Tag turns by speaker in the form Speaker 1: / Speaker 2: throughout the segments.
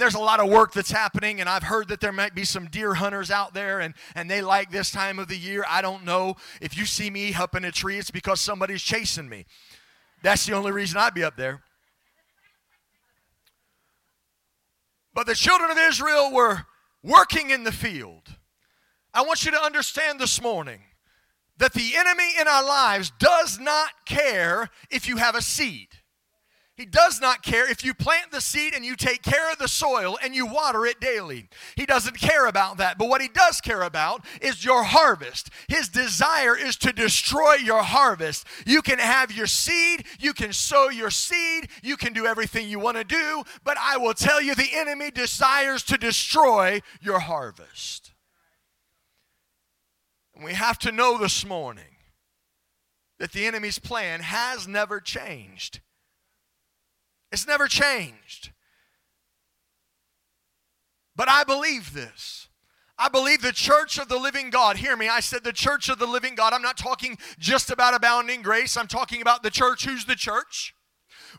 Speaker 1: there's a lot of work that's happening, and I've heard that there might be some deer hunters out there, and, and they like this time of the year. I don't know. If you see me up in a tree, it's because somebody's chasing me. That's the only reason I'd be up there. But the children of Israel were working in the field. I want you to understand this morning that the enemy in our lives does not care if you have a seed. He does not care if you plant the seed and you take care of the soil and you water it daily. He doesn't care about that. But what he does care about is your harvest. His desire is to destroy your harvest. You can have your seed, you can sow your seed, you can do everything you want to do, but I will tell you the enemy desires to destroy your harvest. And we have to know this morning that the enemy's plan has never changed. It's never changed. But I believe this. I believe the church of the living God. Hear me. I said the church of the living God. I'm not talking just about abounding grace. I'm talking about the church. Who's the church?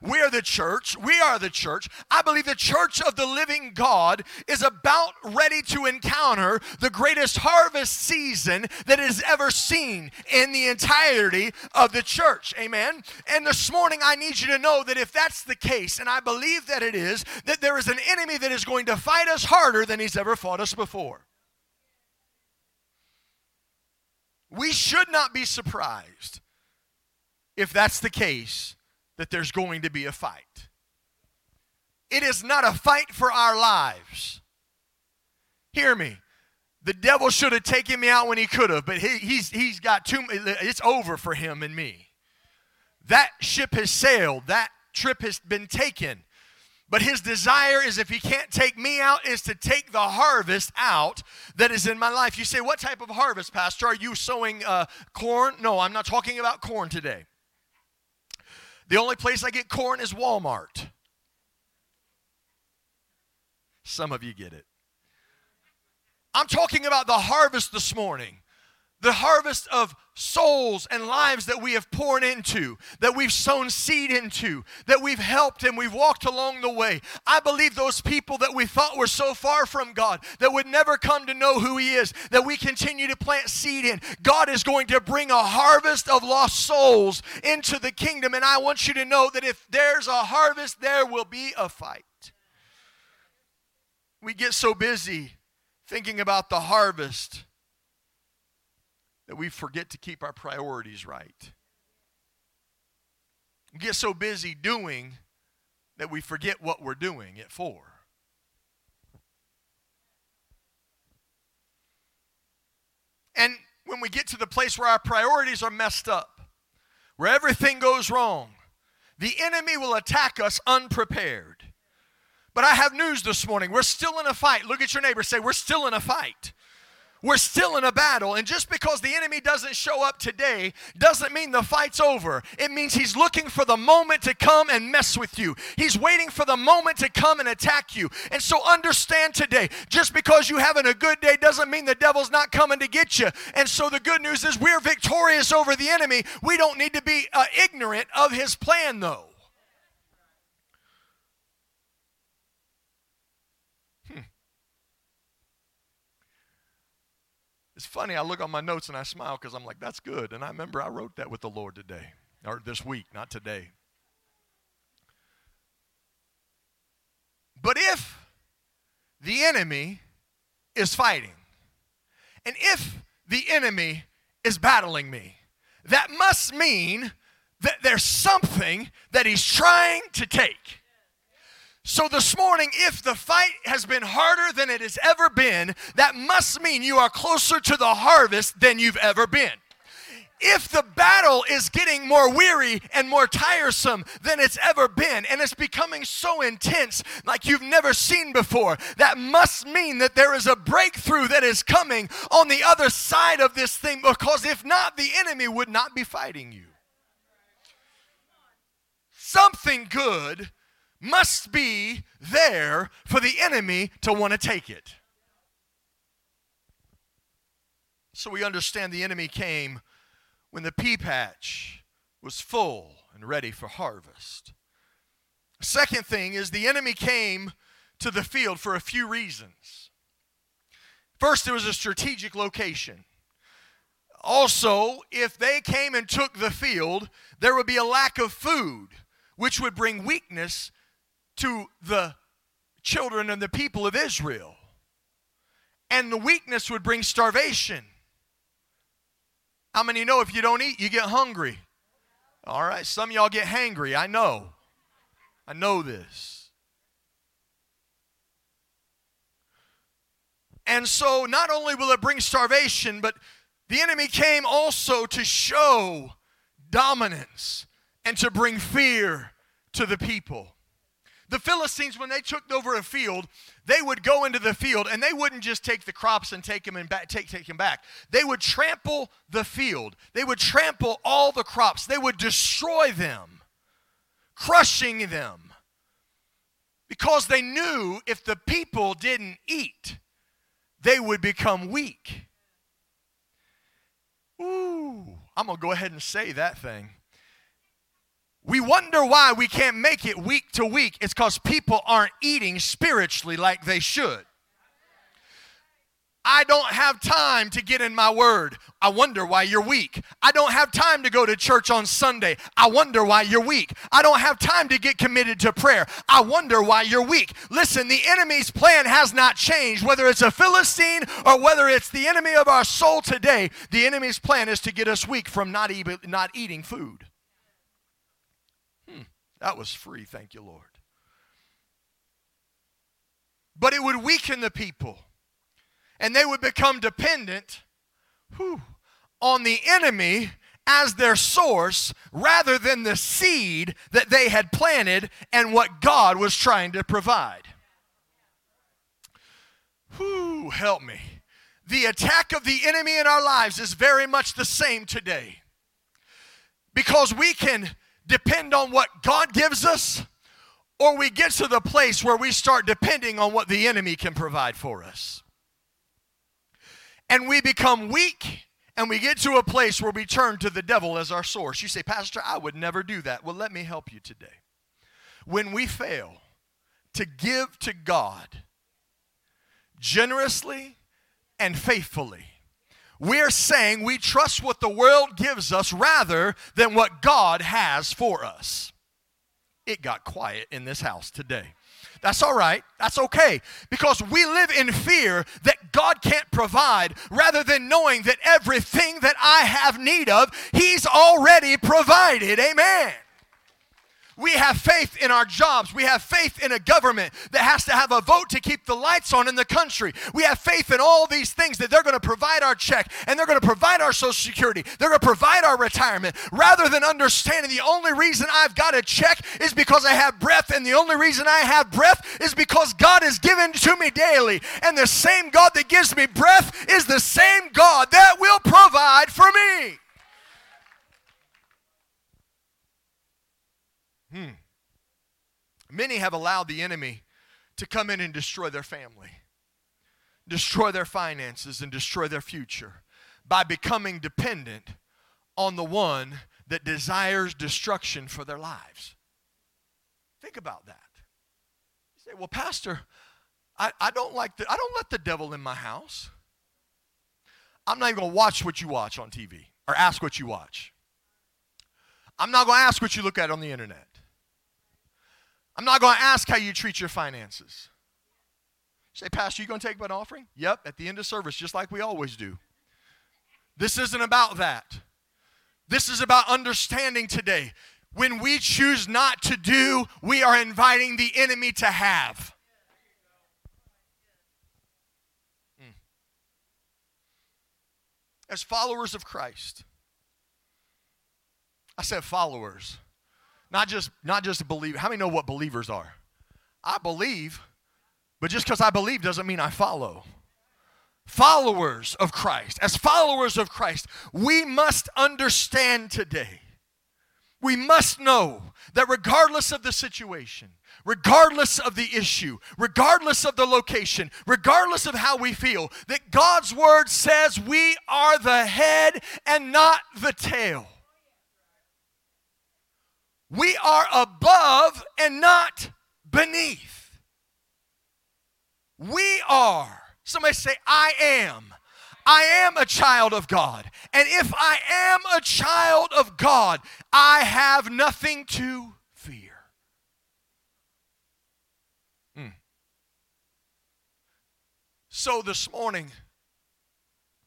Speaker 1: We are the church. We are the church. I believe the church of the living God is about ready to encounter the greatest harvest season that is ever seen in the entirety of the church. Amen. And this morning, I need you to know that if that's the case, and I believe that it is, that there is an enemy that is going to fight us harder than he's ever fought us before. We should not be surprised if that's the case that there's going to be a fight. It is not a fight for our lives. Hear me. The devil should have taken me out when he could have, but he, he's, he's got too it's over for him and me. That ship has sailed, that trip has been taken. But his desire is if he can't take me out, is to take the harvest out that is in my life. You say, What type of harvest, Pastor? Are you sowing uh, corn? No, I'm not talking about corn today. The only place I get corn is Walmart. Some of you get it. I'm talking about the harvest this morning the harvest of souls and lives that we have poured into, that we've sown seed into, that we've helped and we've walked along the way. I believe those people that we thought were so far from God, that would never come to know who He is, that we continue to plant seed in, God is going to bring a harvest of lost souls into the kingdom. And I want you to know that if there's a harvest, there will be a fight. We get so busy thinking about the harvest that we forget to keep our priorities right. We get so busy doing that we forget what we're doing it for. And when we get to the place where our priorities are messed up, where everything goes wrong, the enemy will attack us unprepared. But I have news this morning. We're still in a fight. Look at your neighbor. Say, We're still in a fight. We're still in a battle. And just because the enemy doesn't show up today doesn't mean the fight's over. It means he's looking for the moment to come and mess with you. He's waiting for the moment to come and attack you. And so understand today, just because you're having a good day doesn't mean the devil's not coming to get you. And so the good news is we're victorious over the enemy. We don't need to be uh, ignorant of his plan, though. It's funny, I look on my notes and I smile because I'm like, that's good. And I remember I wrote that with the Lord today, or this week, not today. But if the enemy is fighting, and if the enemy is battling me, that must mean that there's something that he's trying to take. So, this morning, if the fight has been harder than it has ever been, that must mean you are closer to the harvest than you've ever been. If the battle is getting more weary and more tiresome than it's ever been, and it's becoming so intense like you've never seen before, that must mean that there is a breakthrough that is coming on the other side of this thing, because if not, the enemy would not be fighting you. Something good must be there for the enemy to want to take it. So we understand the enemy came when the pea patch was full and ready for harvest. Second thing is the enemy came to the field for a few reasons. First, there was a strategic location. Also, if they came and took the field, there would be a lack of food, which would bring weakness to the children and the people of Israel. And the weakness would bring starvation. How many know if you don't eat, you get hungry? All right, some y'all get hangry. I know. I know this. And so, not only will it bring starvation, but the enemy came also to show dominance and to bring fear to the people. The Philistines, when they took over a field, they would go into the field and they wouldn't just take the crops and take them and take, take them back. They would trample the field. They would trample all the crops. They would destroy them, crushing them. Because they knew if the people didn't eat, they would become weak. Ooh, I'm going to go ahead and say that thing. We wonder why we can't make it week to week. It's because people aren't eating spiritually like they should. I don't have time to get in my word. I wonder why you're weak. I don't have time to go to church on Sunday. I wonder why you're weak. I don't have time to get committed to prayer. I wonder why you're weak. Listen, the enemy's plan has not changed. Whether it's a Philistine or whether it's the enemy of our soul today, the enemy's plan is to get us weak from not, e- not eating food. That was free, thank you, Lord. But it would weaken the people, and they would become dependent whew, on the enemy as their source rather than the seed that they had planted and what God was trying to provide. Whew, help me. The attack of the enemy in our lives is very much the same today. Because we can depend on what God gives us, or we get to the place where we start depending on what the enemy can provide for us. And we become weak and we get to a place where we turn to the devil as our source. You say, Pastor, I would never do that. Well, let me help you today. When we fail to give to God generously and faithfully, we're saying we trust what the world gives us rather than what God has for us. It got quiet in this house today. That's all right. That's okay. Because we live in fear that God can't provide rather than knowing that everything that I have need of, He's already provided. Amen. We have faith in our jobs. We have faith in a government that has to have a vote to keep the lights on in the country. We have faith in all these things that they're going to provide our check and they're going to provide our Social Security. They're going to provide our retirement rather than understanding the only reason I've got a check is because I have breath and the only reason I have breath is because God is given to me daily. And the same God that gives me breath is the same God that will provide for me. Hmm. Many have allowed the enemy to come in and destroy their family, destroy their finances, and destroy their future by becoming dependent on the one that desires destruction for their lives. Think about that. You say, well, Pastor, I, I don't like the, I don't let the devil in my house. I'm not even going to watch what you watch on TV or ask what you watch. I'm not going to ask what you look at on the internet. I'm not going to ask how you treat your finances. say, Pastor, you going to take an offering? Yep, at the end of service, just like we always do. This isn't about that. This is about understanding today. When we choose not to do, we are inviting the enemy to have. Hmm. As followers of Christ, I said followers. Not just not just a believer. How many know what believers are? I believe, but just because I believe doesn't mean I follow. Followers of Christ, as followers of Christ, we must understand today. We must know that regardless of the situation, regardless of the issue, regardless of the location, regardless of how we feel, that God's word says we are the head and not the tail. We are above and not beneath. We are. Somebody say, I am. I am a child of God. And if I am a child of God, I have nothing to fear. Mm. So this morning,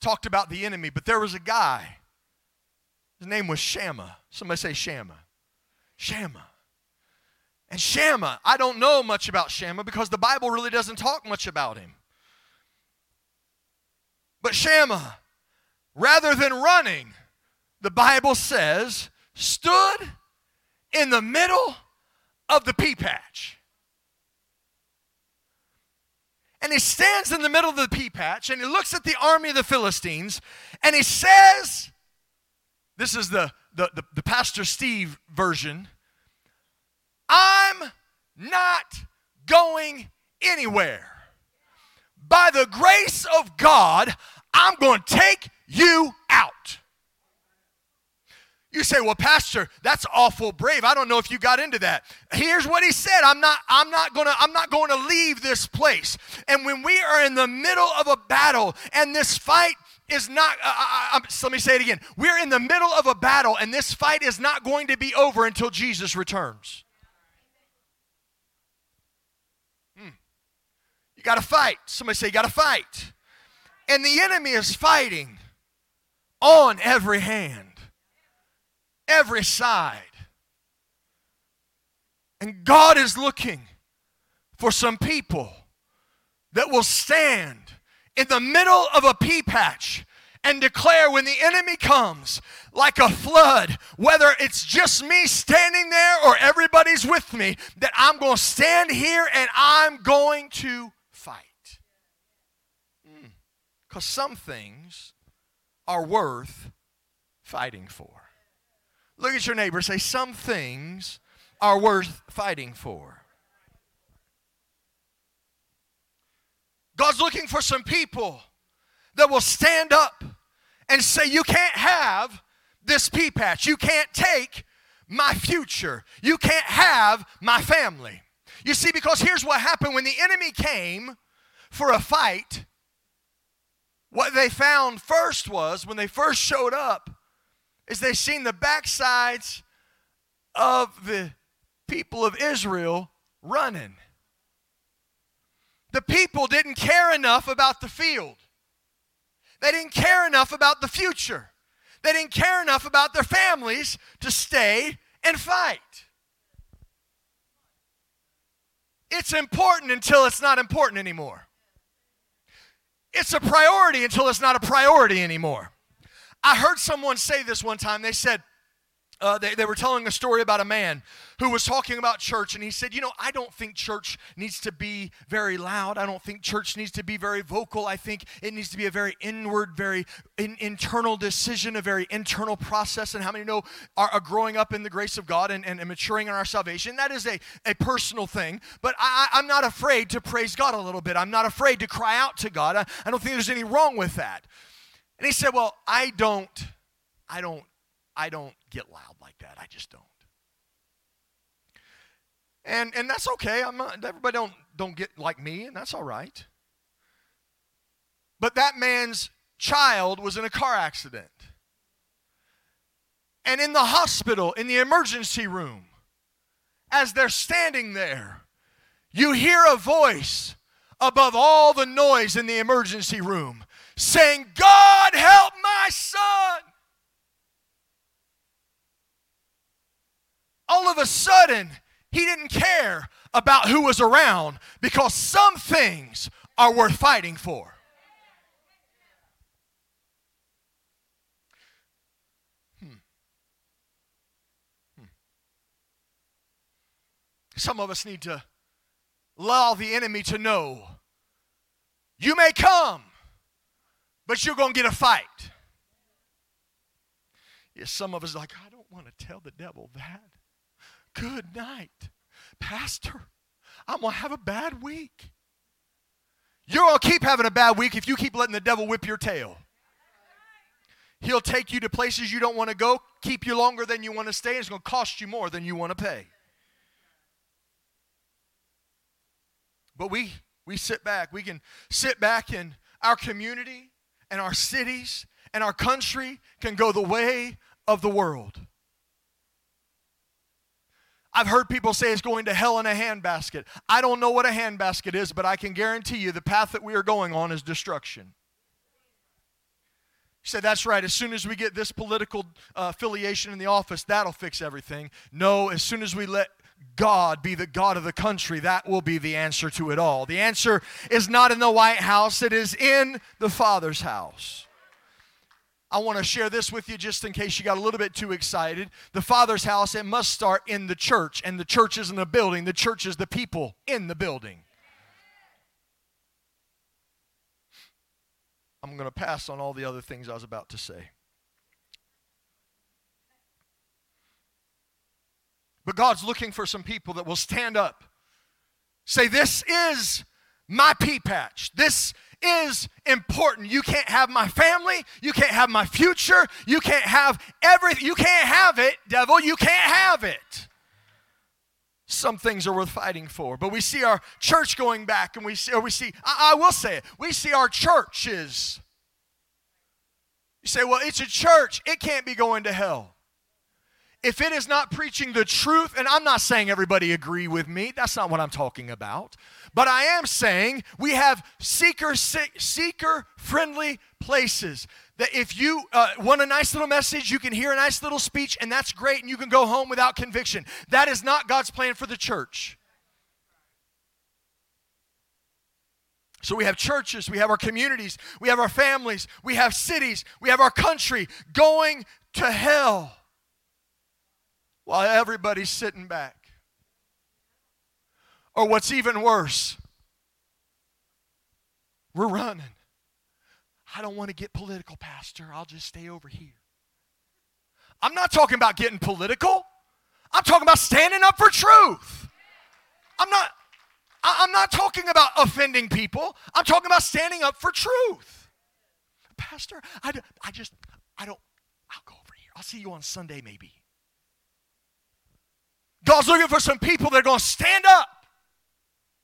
Speaker 1: talked about the enemy, but there was a guy. His name was Shammah. Somebody say Shammah. Shammah. And Shammah, I don't know much about Shammah because the Bible really doesn't talk much about him. But Shammah, rather than running, the Bible says, stood in the middle of the pea patch. And he stands in the middle of the pea patch and he looks at the army of the Philistines and he says, This is the, the, the, the Pastor Steve version I'm not going anywhere by the grace of God, I'm going to take you out. You say, "Well, pastor, that's awful brave. I don't know if you got into that." Here's what he said, "I'm not I'm not going to I'm not going to leave this place." And when we are in the middle of a battle and this fight is not uh, uh, uh let me say it again. We're in the middle of a battle and this fight is not going to be over until Jesus returns. You got to fight. Somebody say, You got to fight. And the enemy is fighting on every hand, every side. And God is looking for some people that will stand in the middle of a pea patch and declare when the enemy comes like a flood, whether it's just me standing there or everybody's with me, that I'm going to stand here and I'm going to fight. Mm. because some things are worth fighting for. Look at your neighbor, say, Some things are worth fighting for. God's looking for some people that will stand up and say, You can't have this pea patch. You can't take my future. You can't have my family. You see, because here's what happened when the enemy came for a fight, what they found first was, when they first showed up, is they seen the backsides of the people of Israel running. The people didn't care enough about the field. They didn't care enough about the future. They didn't care enough about their families to stay and fight. It's important until it's not important anymore. It's a priority until it's not a priority anymore. I heard someone say this one time. They said, uh, they, they were telling a story about a man who was talking about church, and he said, You know, I don't think church needs to be very loud. I don't think church needs to be very vocal. I think it needs to be a very inward, very in, internal decision, a very internal process. And how many know are, are growing up in the grace of God and, and, and, maturing in our salvation? That is a, a personal thing, but I, I'm not afraid to praise God a little bit. I'm not afraid to cry out to God. I, I don't think there's any wrong with that. And he said, Well, I don't, I don't I don't get loud like that. I just don't. And and that's okay. I'm not everybody don't don't get like me, and that's all right. But that man's child was in a car accident. And in the hospital, in the emergency room, as they're standing there, you hear a voice above all the noise in the emergency room saying, God help my son. All of a sudden, he didn't care about who was around because some things are worth fighting for. Hmm. Hmm. Some of us need to allow the enemy to know you may come, but you're going to get a fight. Yes, some of us like, I don't want to tell the devil that. Good night, Pastor. I'm going to have a bad week. You're going to keep having a bad week if you keep letting the devil whip your tail. He'll take you to places you don't want to go, keep you longer than you want to stay, and it's going to cost you more than you want to pay. But we We sit back. We can sit back in our community and our cities and our country can go the way of the world. I've heard people say it's going to hell in a handbasket. I don't know what a handbasket is, but I can guarantee you the path that we are going on is destruction. You said, that's right. As soon as we get this political uh, affiliation in the office, that'll fix everything. No, as soon as we let God be the God of the country, that will be the answer to it all. The answer is not in the White House, it is in the Father's house. I want to share this with you just in case you got a little bit too excited. The Father's house, it must start in the church, and the church isn't a building, the church is the people in the building. I'm going to pass on all the other things I was about to say. But God's looking for some people that will stand up, say, This is my pea patch. This is important. You can't have my family. You can't have my future. You can't have everything. You can't have it, devil. You can't have it. Some things are worth fighting for. But we see our church going back, and we see, or we see, I, I will say it, we see our churches. You say, well, it's a church. It can't be going to hell if it is not preaching the truth, and I'm not saying everybody agree with me, that's not what I'm talking about. But I am saying we have seeker seeker friendly places that if you uh, want a nice little message, you can hear a nice little speech, and that's great, and you can go home without conviction. That is not God's plan for the church. So we have churches, we have our communities, we have our families, we have cities, we have our country going to hell while everybody's sitting back. Or what's even worse, we're running. I don't want to get political, Pastor. I'll just stay over here. I'm not talking about getting political. I'm talking about standing up for truth. I'm not I'm not talking about offending people. I'm talking about standing up for truth. Pastor, I, I just I don't I'll go over here. I'll see you on Sunday maybe. God's looking for some people that are going to stand up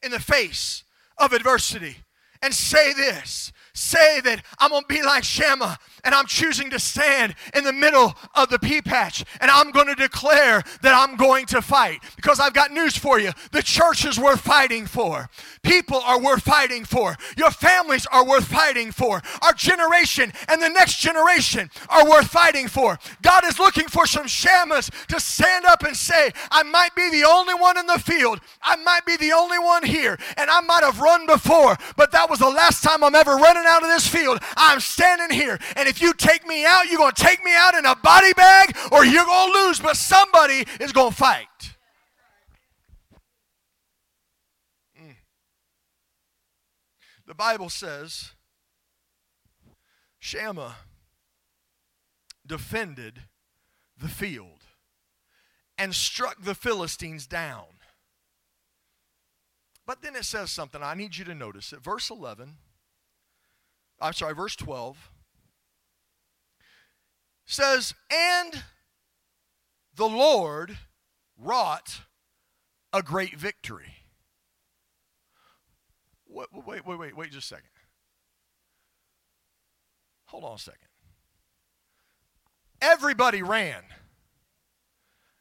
Speaker 1: in the face of adversity and say this say that I'm going to be like Shammah and I'm choosing to stand in the middle of the pea patch and I'm going to declare that I'm going to fight. Because I've got news for you the church is worth fighting for, people are worth fighting for, your families are worth fighting for, our generation and the next generation are worth fighting for. God is looking for some Shammahs to stand up and say, I might be the only one in the field, I might be the only one here, and I might have run before, but that was the last time I'm ever running out of this field. I'm standing here, and if if you take me out, you're going to take me out in a body bag or you're going to lose, but somebody is going to fight. Mm. The Bible says Shammah defended the field and struck the Philistines down. But then it says something. I need you to notice it. Verse 11, I'm sorry, verse 12 says, And the Lord wrought a great victory. Wait, wait, wait, wait, wait just a second. Hold on a second. Everybody ran.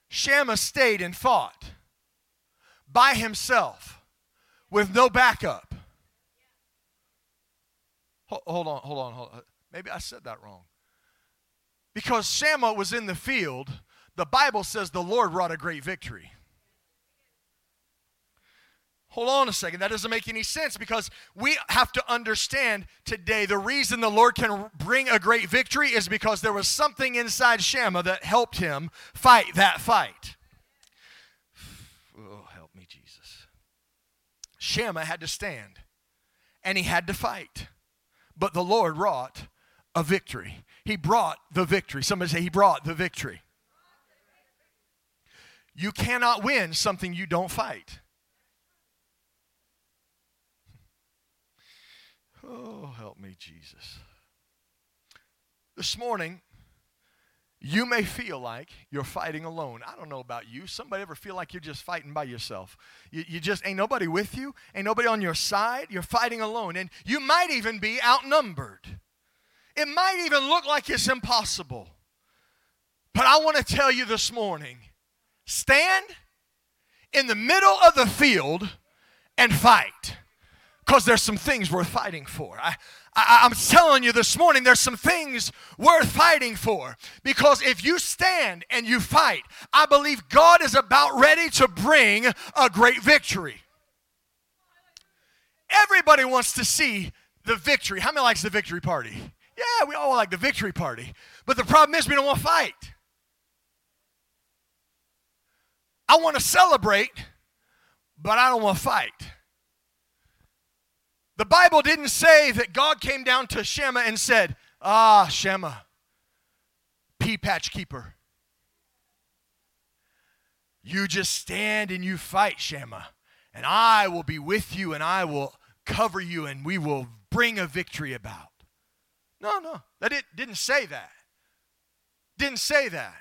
Speaker 1: Shammah stayed and fought by himself with no backup. Hold on, hold on, hold on. Maybe I said that wrong. Because Shammah was in the field, the Bible says the Lord wrought a great victory. Hold on a second. That doesn't make any sense because we have to understand today the reason the Lord can bring a great victory is because there was something inside Shammah that helped him fight that fight. Oh, help me, Jesus. Shammah had to stand and he had to fight, but the Lord wrought a victory. He brought the victory. Somebody say, He brought the victory. You cannot win something you don't fight. Oh, help me, Jesus. This morning, you may feel like you're fighting alone. I don't know about you. Somebody ever feel like you're just fighting by yourself? You, you just ain't nobody with you, ain't nobody on your side. You're fighting alone. And you might even be outnumbered. It might even look like it's impossible. But I want to tell you this morning stand in the middle of the field and fight because there's some things worth fighting for. I, I, am telling you this morning, there's some things worth fighting for. Because if you stand and you fight, I believe God is about ready to bring a great victory. Everybody wants to see the victory. How many likes the victory party? Yeah, we all like the victory party. But the problem is we don't want to fight. I want to celebrate, but I don't want to fight. The Bible didn't say that God came down to Shammah and said, Ah, Shammah, pea patch keeper. You just stand and you fight, Shammah, and I will be with you and I will cover you and we will bring a victory about. No, no, that it didn't say that. Didn't say that.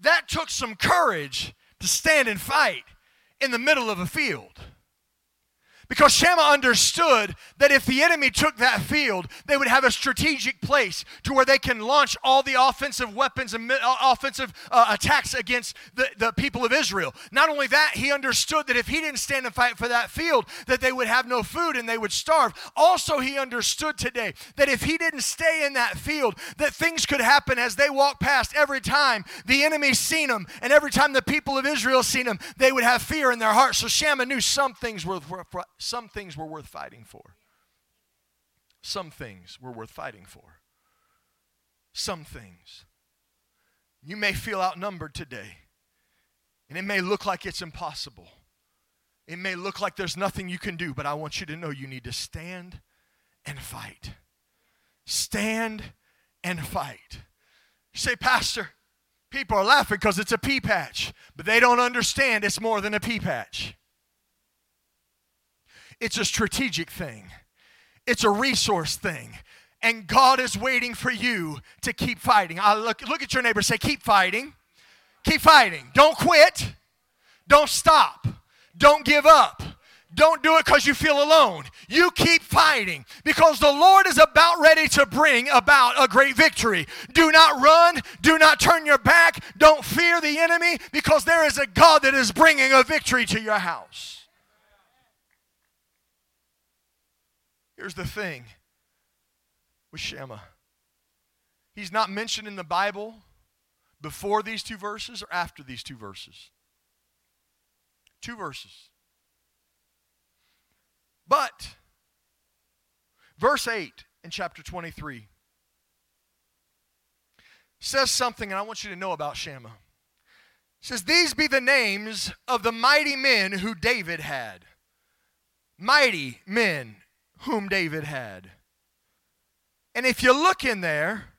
Speaker 1: That took some courage to stand and fight in the middle of a field. Because Shammah understood that if the enemy took that field, they would have a strategic place to where they can launch all the offensive weapons and uh, offensive uh, attacks against the, the people of Israel. Not only that, he understood that if he didn't stand and fight for that field, that they would have no food and they would starve. Also, he understood today that if he didn't stay in that field, that things could happen as they walked past every time the enemy seen them and every time the people of Israel seen them, they would have fear in their hearts. So Shammah knew some things were some things were worth fighting for. Some things were worth fighting for. Some things. You may feel outnumbered today, and it may look like it's impossible. It may look like there's nothing you can do, but I want you to know you need to stand and fight. Stand and fight. You say, Pastor, people are laughing because it's a pea patch, but they don't understand it's more than a pea patch. It's a strategic thing, it's a resource thing. And God is waiting for you to keep fighting. I look, look at your neighbor say, Keep fighting. Keep fighting. Don't quit. Don't stop. Don't give up. Don't do it because you feel alone. You keep fighting because the Lord is about ready to bring about a great victory. Do not run. Do not turn your back. Don't fear the enemy because there is a God that is bringing a victory to your house. Here's the thing with Shammah he's not mentioned in the Bible before these two verses or after these two verses. Two verses. But, verse 8 in chapter 23 says something, and I want you to know about Shammah. It says, These be the names of the mighty men who David had. Mighty men whom David had. And if you look in there,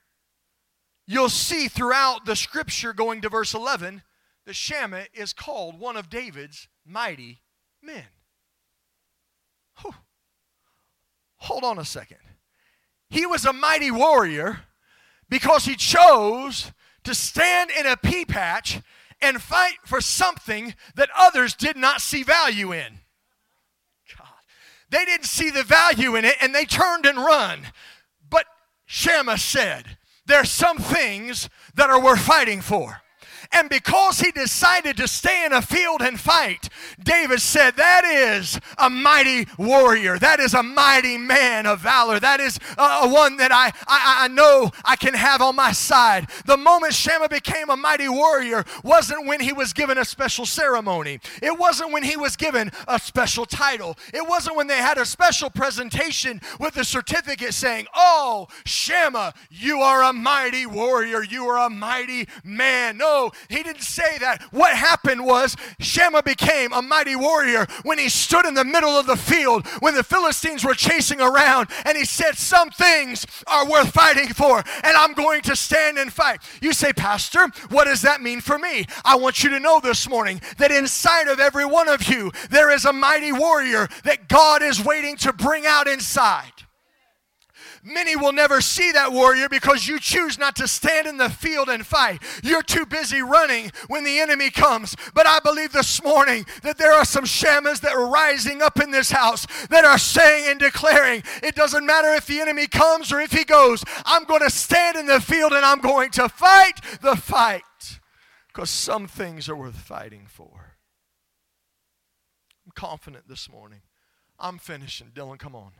Speaker 1: you'll see throughout the scripture going to verse 11 that Shammah is called one of David's mighty men. Whew. Hold on a second. He was a mighty warrior because he chose to stand in a pea patch and fight for something that others did not see value in. They didn't see the value in it and they turned and run. But Shammah said, There's some things that are worth fighting for. And because he decided to stay in a field and fight, David said, That is a mighty warrior. That is a mighty man of valor. That is uh, one that I, I, I know I can have on my side. The moment Shammah became a mighty warrior wasn't when he was given a special ceremony, it wasn't when he was given a special title, it wasn't when they had a special presentation with a certificate saying, Oh, Shammah, you are a mighty warrior. You are a mighty man. No, he didn't say that. What happened was Shammah became a mighty warrior when he stood in the middle of the field when the Philistines were chasing around and he said, Some things are worth fighting for, and I'm going to stand and fight. You say, Pastor, what does that mean for me? I want you to know this morning that inside of every one of you, there is a mighty warrior that God is waiting to bring out inside. Many will never see that warrior because you choose not to stand in the field and fight. You're too busy running when the enemy comes. But I believe this morning that there are some Shammahs that are rising up in this house that are saying and declaring, it doesn't matter if the enemy comes or if he goes, I'm going to stand in the field and I'm going to fight the fight because some things are worth fighting for. I'm confident this morning. I'm finishing. Dylan, come on.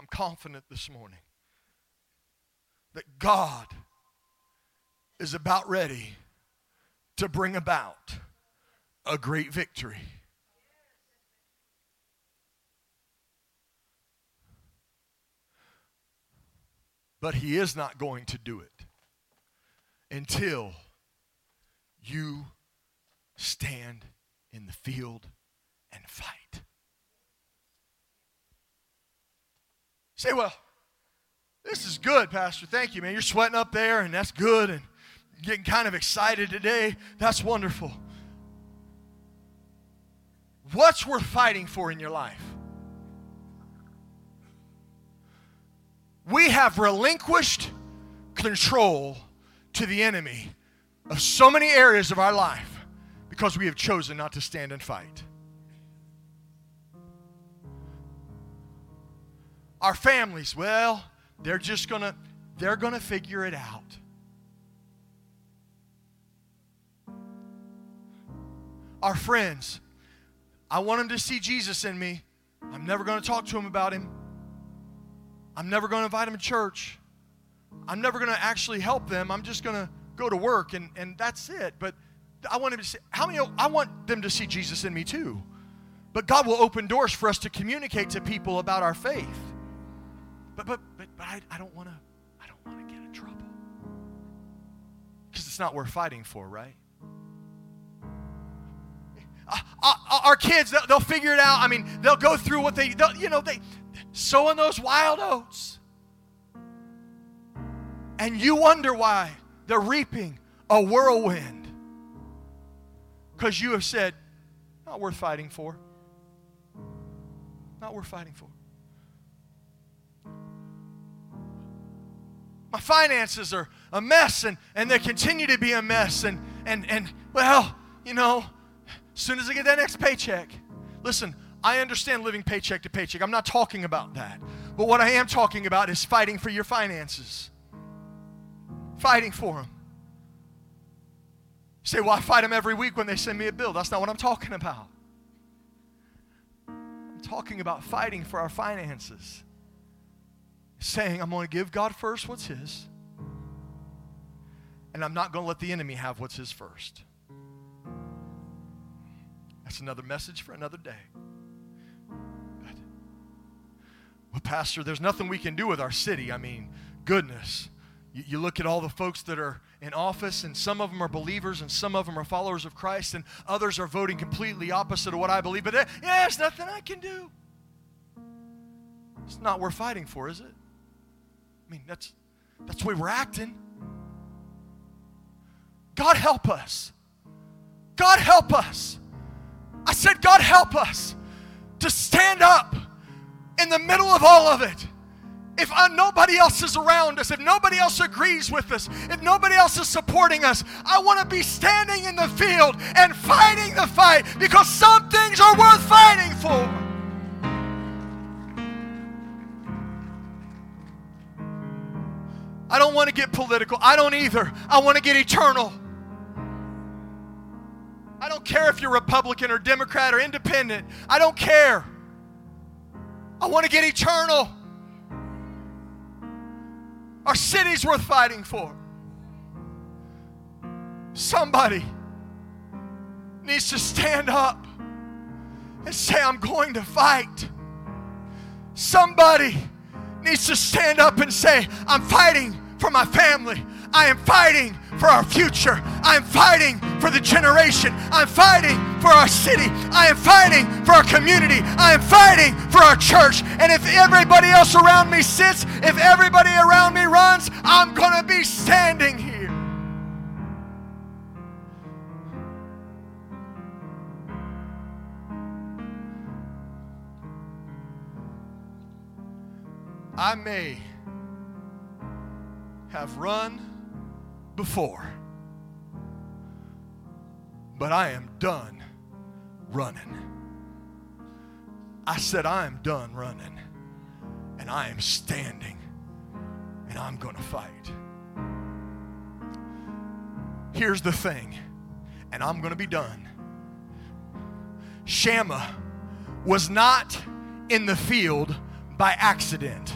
Speaker 1: I'm confident this morning that God is about ready to bring about a great victory. But He is not going to do it until you stand in the field and fight. Say, well, this is good, Pastor. Thank you, man. You're sweating up there, and that's good, and getting kind of excited today. That's wonderful. What's worth fighting for in your life? We have relinquished control to the enemy of so many areas of our life because we have chosen not to stand and fight. Our families, well, they're just going to they're going to figure it out. Our friends, I want them to see Jesus in me. I'm never going to talk to them about him. I'm never going to invite them to church. I'm never going to actually help them. I'm just going to go to work and, and that's it. But I want them to see how many I want them to see Jesus in me too. But God will open doors for us to communicate to people about our faith. But but but, but I, I don't want to I don't want to get in trouble. Because it's not worth fighting for, right? Uh, uh, uh, our kids, they'll, they'll, figure it out. I mean, they'll go through what they, you know, they sowing those wild oats. And you wonder why they're reaping a whirlwind. Because you have said, not worth fighting for. Not worth fighting for. My finances are a mess and, and they continue to be a mess. And, and, and, well, you know, as soon as I get that next paycheck, listen, I understand living paycheck to paycheck. I'm not talking about that. But what I am talking about is fighting for your finances, fighting for them. You say, well, I fight them every week when they send me a bill. That's not what I'm talking about. I'm talking about fighting for our finances saying, I'm going to give God first what's His, and I'm not going to let the enemy have what's His first. That's another message for another day. Well, Pastor, there's nothing we can do with our city. I mean, goodness. You, you look at all the folks that are in office, and some of them are believers, and some of them are followers of Christ, and others are voting completely opposite of what I believe. But yeah, there's nothing I can do. It's not worth fighting for, is it? I mean, that's, that's the way we're acting. God help us. God help us. I said, God help us to stand up in the middle of all of it. If uh, nobody else is around us, if nobody else agrees with us, if nobody else is supporting us, I want to be standing in the field and fighting the fight because some things are worth fighting for. I don't want to get political. I don't either. I want to get eternal. I don't care if you're Republican or Democrat or independent. I don't care. I want to get eternal. Our city's worth fighting for. Somebody needs to stand up and say, I'm going to fight. Somebody needs to stand up and say, I'm fighting for my family. I am fighting for our future. I am fighting for the generation. I'm fighting for our city. I am fighting for our community. I am fighting for our church. And if everybody else around me sits, if everybody around me runs, I'm going to be standing here. I may have run before, but I am done running. I said, I am done running, and I am standing, and I'm going to fight. Here's the thing, and I'm going to be done. Shammah was not in the field by accident.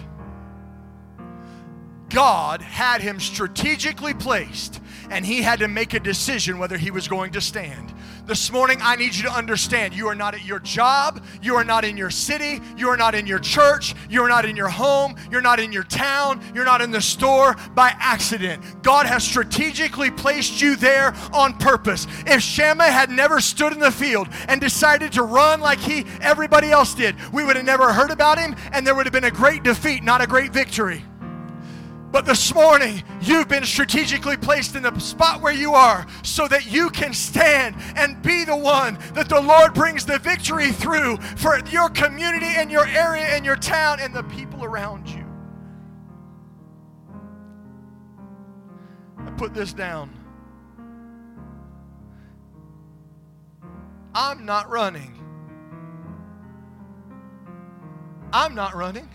Speaker 1: God had him strategically placed, and he had to make a decision whether he was going to stand. This morning, I need you to understand you are not at your job, you are not in your city, you are not in your church, you are not in your home, you're not in your town, you're not in the store by accident. God has strategically placed you there on purpose. If Shammah had never stood in the field and decided to run like he everybody else did, we would have never heard about him and there would have been a great defeat, not a great victory. But this morning, you've been strategically placed in the spot where you are so that you can stand and be the one that the Lord brings the victory through for your community and your area and your town and the people around you. I put this down. I'm not running. I'm not running.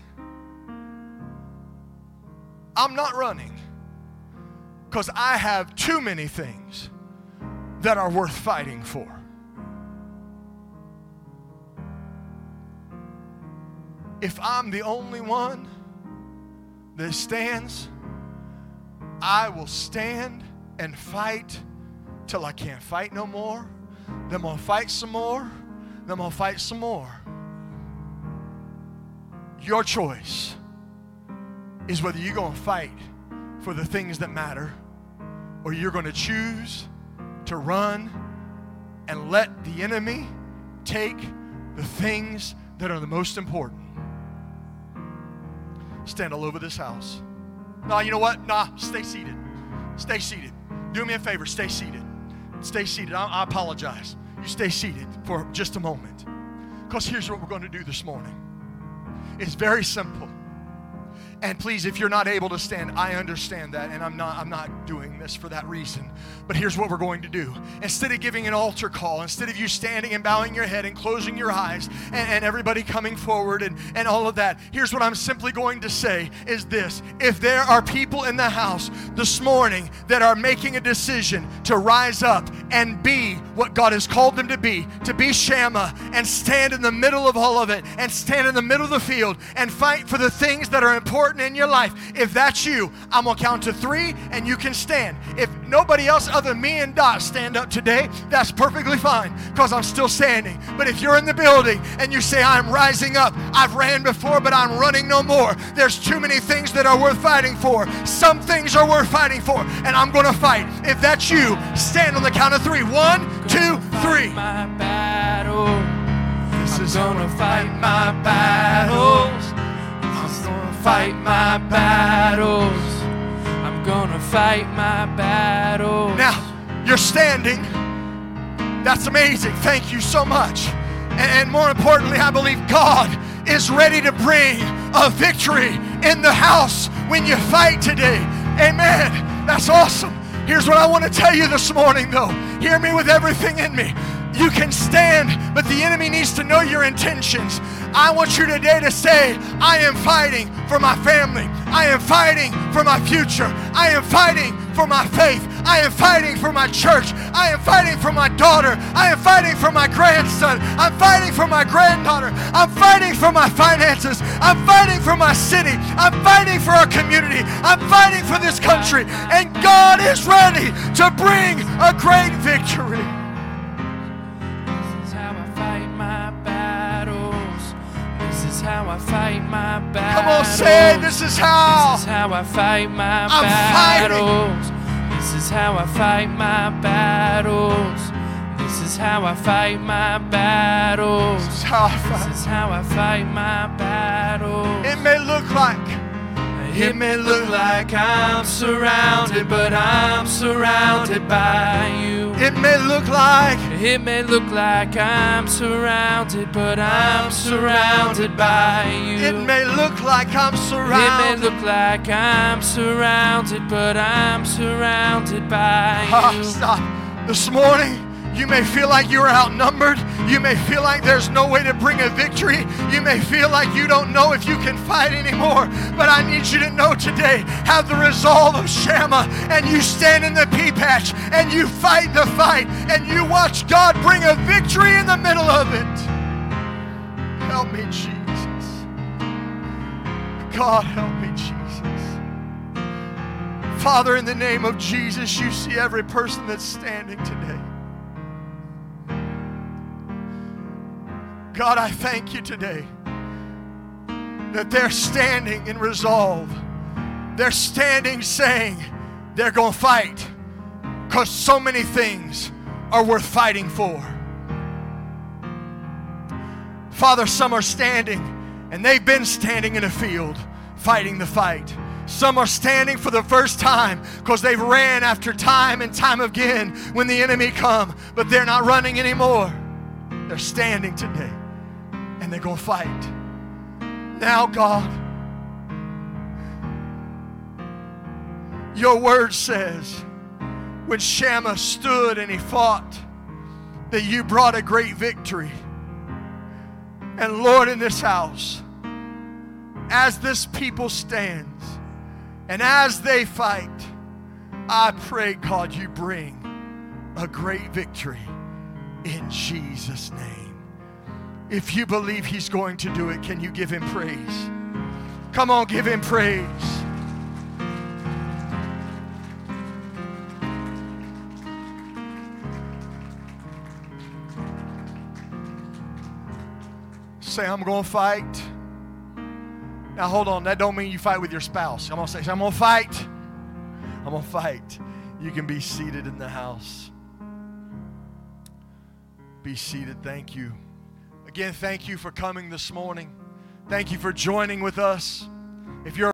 Speaker 1: I'm not running because I have too many things that are worth fighting for. If I'm the only one that stands, I will stand and fight till I can't fight no more. Then I'm gonna fight some more. Then I'm gonna fight some more. Your choice is whether you're going to fight for the things that matter or you're going to choose to run and let the enemy take the things that are the most important. Stand all over this house. Nah, you know what? Nah, stay seated. Stay seated. Do me a favor, stay seated. Stay seated. I, I apologize. You stay seated for just a moment. Because here's what we're going to do this morning it's very simple. And please, if you're not able to stand, I understand that, and I'm not, I'm not doing this for that reason. But here's what we're going to do. Instead of giving an altar call, instead of you standing and bowing your head and closing your eyes and, and everybody coming forward and, and all of that, here's what I'm simply going to say is this. If there are people in the house this morning that are making a decision to rise up and be what God has called them to be, to be Shammah and stand in the middle of all of it and stand in the middle of the field and fight for the things that are important important in your life. If that's you, I'm going to count to three and you can stand. If nobody else other than me and Dot stand up today, that's perfectly fine because I'm still standing. But if you're in the building and you say, I'm rising up, I've ran before, but I'm running no more, there's too many things that are worth fighting for. Some things are worth fighting for, and I'm going to fight. If that's you, stand on the count of three. One, two, three.
Speaker 2: Battle. I'm gonna fight my battles fight my battles. I'm gonna fight my battles.
Speaker 1: Now, you're standing. That's amazing. Thank you so much. And, more importantly, I believe God is ready to bring a victory in the house when you fight today. Amen. That's awesome. Here's what I want to tell you this morning, though. Hear me with everything in me. You can stand, but the enemy needs to know your intentions. I want you today to say, I am fighting for my family. I am fighting for my future. I am fighting for my faith. I am fighting for my church. I am fighting for my daughter. I am fighting for my grandson. I'm fighting for my granddaughter. I'm fighting for my finances. I'm fighting for my city. I'm fighting for our community. I'm fighting for this country. And God is ready to bring a great victory.
Speaker 2: How I fight my battles.
Speaker 1: Come on, say it. This is how.
Speaker 2: This is how I fight my
Speaker 1: I'm
Speaker 2: battles.
Speaker 1: Fighting.
Speaker 2: This is how I fight my battles. This is how I fight my battles.
Speaker 1: This is how I fight.
Speaker 2: This is how I fight my battles.
Speaker 1: It may look like
Speaker 2: It may look like I'm surrounded, but I'm surrounded by you.
Speaker 1: It may look like
Speaker 2: It may look like I'm surrounded, but I'm surrounded by you.
Speaker 1: it may look like I'm surrounded.
Speaker 2: It may look like I'm surrounded, but I'm surrounded by
Speaker 1: Ah,
Speaker 2: you.
Speaker 1: stop. This morning, you may feel like you're outnumbered. You may feel like there's no way to bring a victory. You may feel like you don't know if you can fight anymore. But I need you to know today have the resolve of Shammah and you stand in the pea patch and you fight the fight and you watch God bring a victory in the middle of it. Help me, Jesus. God, help me, Jesus. Father, in the name of Jesus, you see every person that's standing today. God, I thank you today that they're standing in resolve. They're standing saying they're going to fight because so many things are worth fighting for. Father, some are standing and they've been standing in a field fighting the fight. Some are standing for the first time because they've ran after time and time again when the enemy come, but they're not running anymore. They're standing today and they're going to fight. Now, God, your word says when Shammah stood and he fought, that you brought a great victory. And Lord, in this house, as this people stands and as they fight, I pray, God, you bring a great victory in Jesus' name. If you believe He's going to do it, can you give Him praise? Come on, give Him praise. Say, I'm going to fight. Now hold on, that don't mean you fight with your spouse. I'm going to say, I'm going to fight. I'm going to fight. You can be seated in the house. Be seated. Thank you. Again, thank you for coming this morning. Thank you for joining with us. If you're